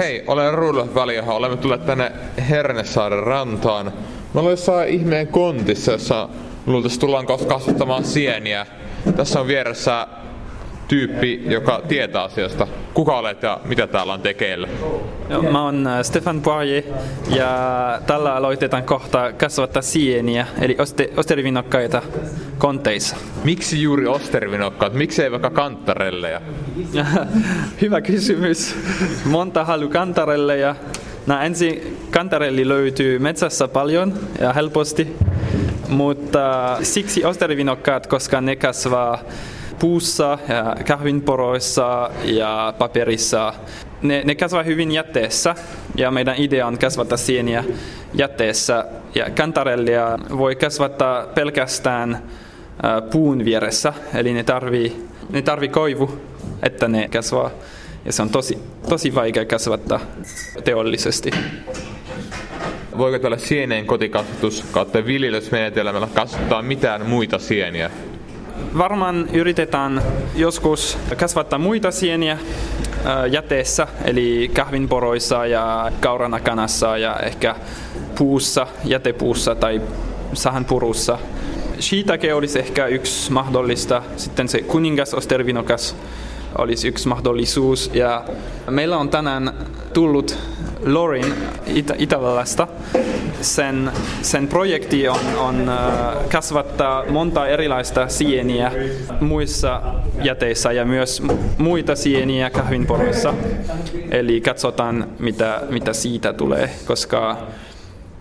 Hei, olen Rudolf Valioha. Olemme tulleet tänne Hernesaaren rantaan. Me ollaan jossain ihmeen kontissa, jossa luultavasti tullaan kasvattamaan sieniä. Tässä on vieressä tyyppi, joka tietää asiasta. Kuka olet ja mitä täällä on tekeillä? Joo, mä oon äh, Stefan Poirier ja tällä aloitetaan kohta kasvattaa sieniä, eli oste, konteissa. Miksi juuri ostervinokkaat? Miksi ei vaikka kantarelleja? Hyvä kysymys. Monta halu kantarelleja. No ensin kantarelli löytyy metsässä paljon ja helposti, mutta siksi osterivinokkaat, koska ne kasvaa puussa ja kahvinporoissa ja paperissa. Ne, ne kasvaa hyvin jätteessä ja meidän idea on kasvattaa sieniä jätteessä. Ja kantarellia voi kasvattaa pelkästään puun vieressä, eli ne tarvii, ne tarvii koivu, että ne kasvaa. Ja se on tosi, tosi vaikea kasvattaa teollisesti. Voiko tällä sieneen kotikasvatus kautta viljelysmenetelmällä kasvattaa mitään muita sieniä? Varmaan yritetään joskus kasvattaa muita sieniä jäteessä, eli kahvinporoissa ja kauranakanassa ja ehkä puussa, jätepuussa tai sahanpurussa. Shiitake olisi ehkä yksi mahdollista. Sitten se kuningas ostervinokas olisi yksi mahdollisuus. Ja meillä on tänään tullut Lorin Itä- Itävallasta. Sen, sen projekti on, on äh, kasvattaa monta erilaista sieniä muissa jäteissä ja myös muita sieniä kahvinporoissa. Eli katsotaan, mitä, mitä siitä tulee, koska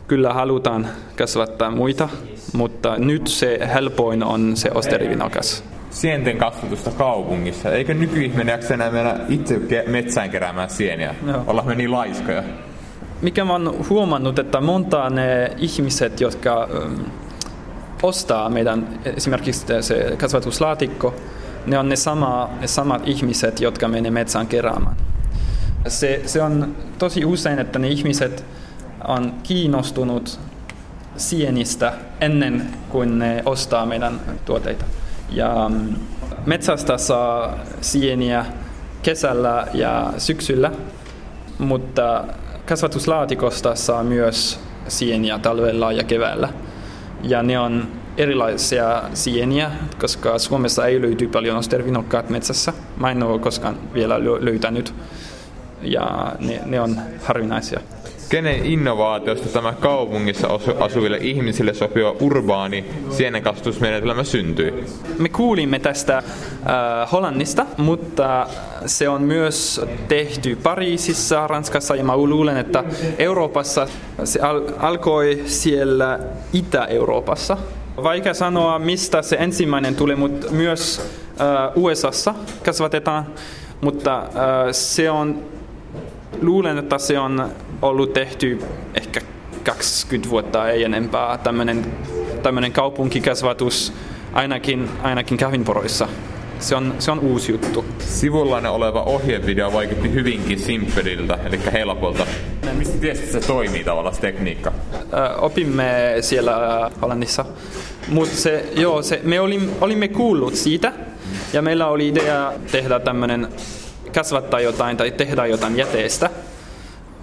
kyllä halutaan kasvattaa muita, mutta nyt se helpoin on se osterivinokas sienten kasvatusta kaupungissa. Eikö nykyihminen jaksa enää mennä itse metsään keräämään sieniä? Ollaan me niin laiskoja. Mikä mä oon huomannut, että monta ne ihmiset, jotka ähm, ostaa meidän esimerkiksi se kasvatuslaatikko, ne on ne, sama, ne samat ihmiset, jotka menee metsään keräämään. Se, se on tosi usein, että ne ihmiset on kiinnostunut sienistä ennen kuin ne ostaa meidän tuotteita. Ja mm, metsästä saa sieniä kesällä ja syksyllä, mutta kasvatuslaatikosta saa myös sieniä talvella ja keväällä. Ja ne on erilaisia sieniä, koska Suomessa ei löyty paljon ostervinokkaat metsässä. Mä en ole koskaan vielä löytänyt ja ne, ne on harvinaisia. Kenen innovaatiosta tämä kaupungissa asuville ihmisille sopiva urbaani sienenkasvatusmenetelmä syntyi? Me kuulimme tästä äh, Hollannista, mutta se on myös tehty Pariisissa, Ranskassa ja mä luulen, että Euroopassa se al- alkoi siellä Itä-Euroopassa. Vaikea sanoa, mistä se ensimmäinen tuli, mutta myös äh, USAssa kasvatetaan, mutta äh, se on luulen, että se on ollut tehty ehkä 20 vuotta, ei enempää, tämmöinen, kaupunkikasvatus ainakin, ainakin kahvinporoissa. Se on, se on uusi juttu. Sivullanne oleva ohjevideo vaikutti hyvinkin simppeliltä, eli helpolta. Mistä tiesit, että se toimii tavallaan se tekniikka? Ö, opimme siellä Hollannissa. Mutta se, joo, se, me olimme, olimme kuullut siitä, ja meillä oli idea tehdä tämmöinen kasvattaa jotain tai tehdä jotain jäteestä.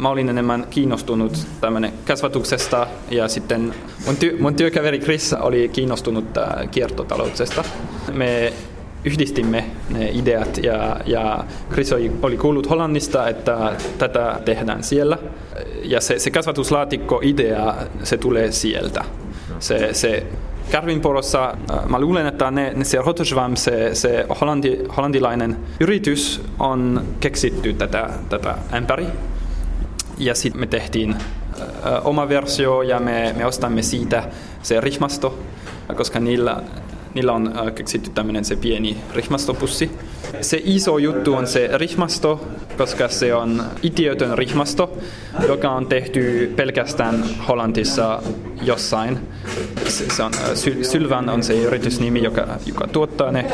Mä olin enemmän kiinnostunut tämmönen kasvatuksesta ja sitten mun, ty- mun työkaveri Chris oli kiinnostunut kiertotalouksesta. Me yhdistimme ne ideat ja, ja Chris oli, oli kuullut Hollannista, että tätä tehdään siellä. Ja se, se kasvatuslaatikko-idea, se tulee sieltä. Se, se Karvinporossa äh, mä luulen, että ne, ne se Rotterdam, se, se hollandi, hollandilainen yritys on keksitty tätä, tätä ämpäri. Ja sitten me tehtiin oma versio ja me, me ostamme siitä se rihmasto, koska niillä niillä on äh, keksitty tämmöinen se pieni rihmastopussi. Se iso juttu on se rihmasto, koska se on itiötön rihmasto, joka on tehty pelkästään Hollantissa jossain. Se, se on, äh, Sylvan on se yritysnimi, joka, joka tuottaa ne.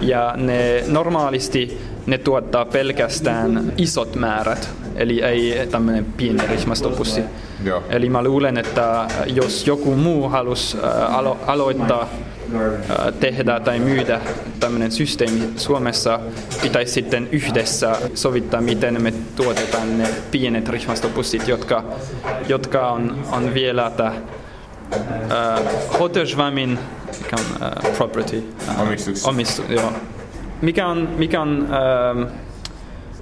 Ja ne normaalisti ne tuottaa pelkästään isot määrät, eli ei tämmöinen pieni rihmastopussi. Joo. Eli mä luulen, että jos joku muu halusi äh, alo- aloittaa tehdä tai myydä tämmöinen systeemi Suomessa, pitäisi sitten yhdessä sovittaa, miten me tuotetaan ne pienet rihmastopussit, jotka, jotka on, on vielä tämä uh, Hotelschwammin uh, property. Uh, Omistus. Omistu, joo. Mikä on, mikä on uh,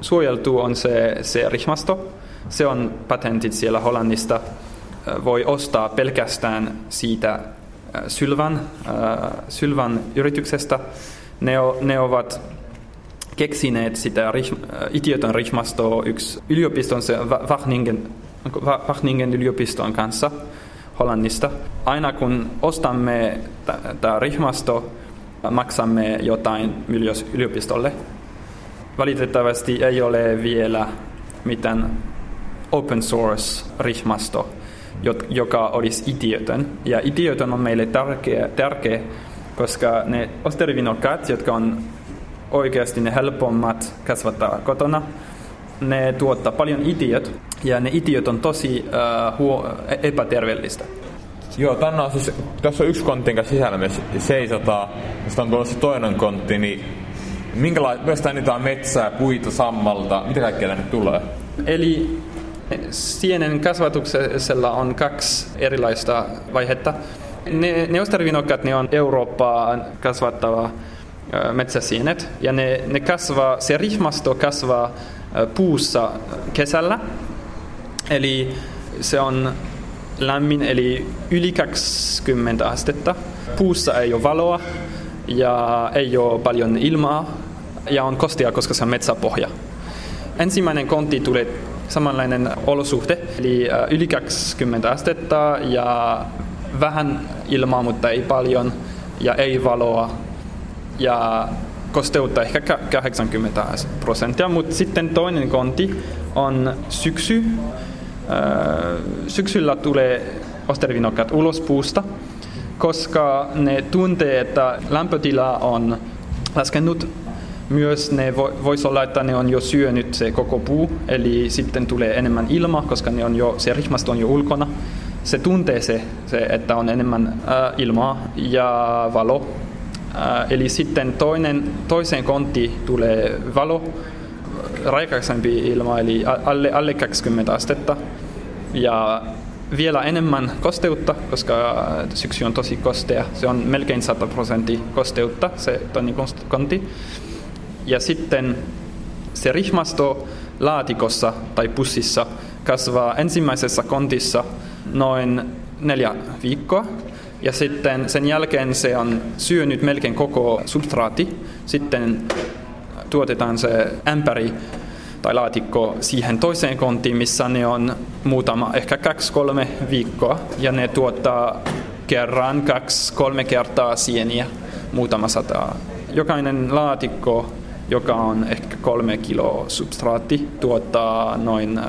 suojeltu on se, se rihmasto. Se on patentit siellä Hollannista. Voi ostaa pelkästään siitä Sylvan, Sylvan yrityksestä. Ne, ne ovat keksineet sitä idioton rihmastoa yksi yliopiston, se Wageningen, Wageningen yliopiston kanssa Hollannista. Aina kun ostamme tämä rihmasto, maksamme jotain yliopistolle. Valitettavasti ei ole vielä mitään open source rihmasto, joka olisi idioton. Ja idioton on meille tärkeä, tärkeä koska ne osterivinokkaat, jotka on oikeasti ne helpommat kasvattaa kotona, ne tuottaa paljon idiot, ja ne idiot on tosi uh, huo, epäterveellistä. Joo, tänne on siis, tässä on yksi kontti, jonka sisällä me seisotaan, mistä on tulossa toinen kontti, niin minkälaista niitä on metsää, puita, sammalta, mitä kaikkea tänne tulee? Eli sienen kasvatuksella on kaksi erilaista vaihetta. Ne, ne osterivinokkaat, ne on Eurooppaan kasvattava metsäsienet, ja ne, ne kasvaa, se rihmasto kasvaa puussa kesällä, eli se on lämmin, eli yli 20 astetta. Puussa ei ole valoa ja ei ole paljon ilmaa ja on kostia, koska se on metsäpohja. Ensimmäinen kontti tulee samanlainen olosuhte, eli yli 20 astetta ja vähän ilmaa, mutta ei paljon ja ei valoa ja kosteutta ehkä 80 prosenttia, mutta sitten toinen kontti on syksy. Syksyllä tulee ostervinokkat ulos puusta, koska ne tuntee, että lämpötila on laskenut. Myös ne voisi olla, että ne on jo syönyt se koko puu, eli sitten tulee enemmän ilma, koska ne on jo, se rihmasto on jo ulkona. Se tuntee se, se että on enemmän äh, ilmaa ja valo Äh, eli sitten toinen, toiseen kontti tulee valo, raikaisempi ilma, eli alle, alle 20 astetta. Ja vielä enemmän kosteutta, koska syksy on tosi kostea. Se on melkein 100 prosenttia kosteutta, se toinen kontti. Ja sitten se rihmasto laatikossa tai pussissa kasvaa ensimmäisessä kontissa noin neljä viikkoa. Ja sitten sen jälkeen se on syönyt melkein koko substraati. Sitten tuotetaan se ämpäri tai laatikko siihen toiseen konttiin, missä ne on muutama, ehkä kaksi-kolme viikkoa. Ja ne tuottaa kerran, kaksi-kolme kertaa sieniä, muutama sata. Jokainen laatikko, joka on ehkä kolme kilo substraatti, tuottaa noin äh,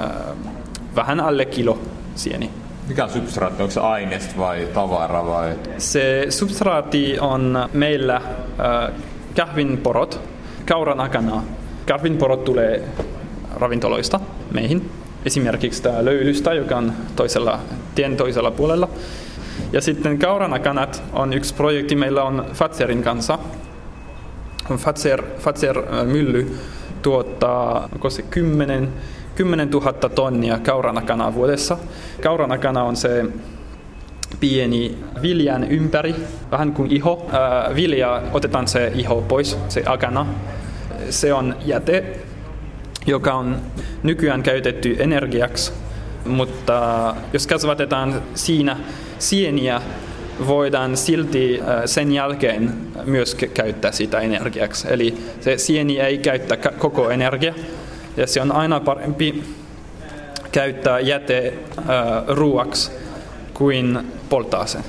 vähän alle kilo sieni. Mikä on substraatti? Onko se aineesta vai tavara vai? Se substraatti on meillä äh, kahvinporot, kauran akana. Kahvinporot tulee ravintoloista meihin. Esimerkiksi tämä löylystä, joka on toisella, tien toisella puolella. Ja sitten kauranakanat on yksi projekti, meillä on Fatserin kanssa. Fatser, Fatser äh, tuottaa, onko se 10 10 000 tonnia kauranakana vuodessa. Kauranakana on se pieni viljan ympäri, vähän kuin iho. Ää, vilja, otetaan se iho pois, se akana. Se on jäte, joka on nykyään käytetty energiaksi, mutta jos kasvatetaan siinä sieniä, voidaan silti sen jälkeen myös käyttää sitä energiaksi. Eli se sieni ei käytä koko energiaa, ja se on aina parempi käyttää jäte äh, ruuaksi kuin polttaa sen.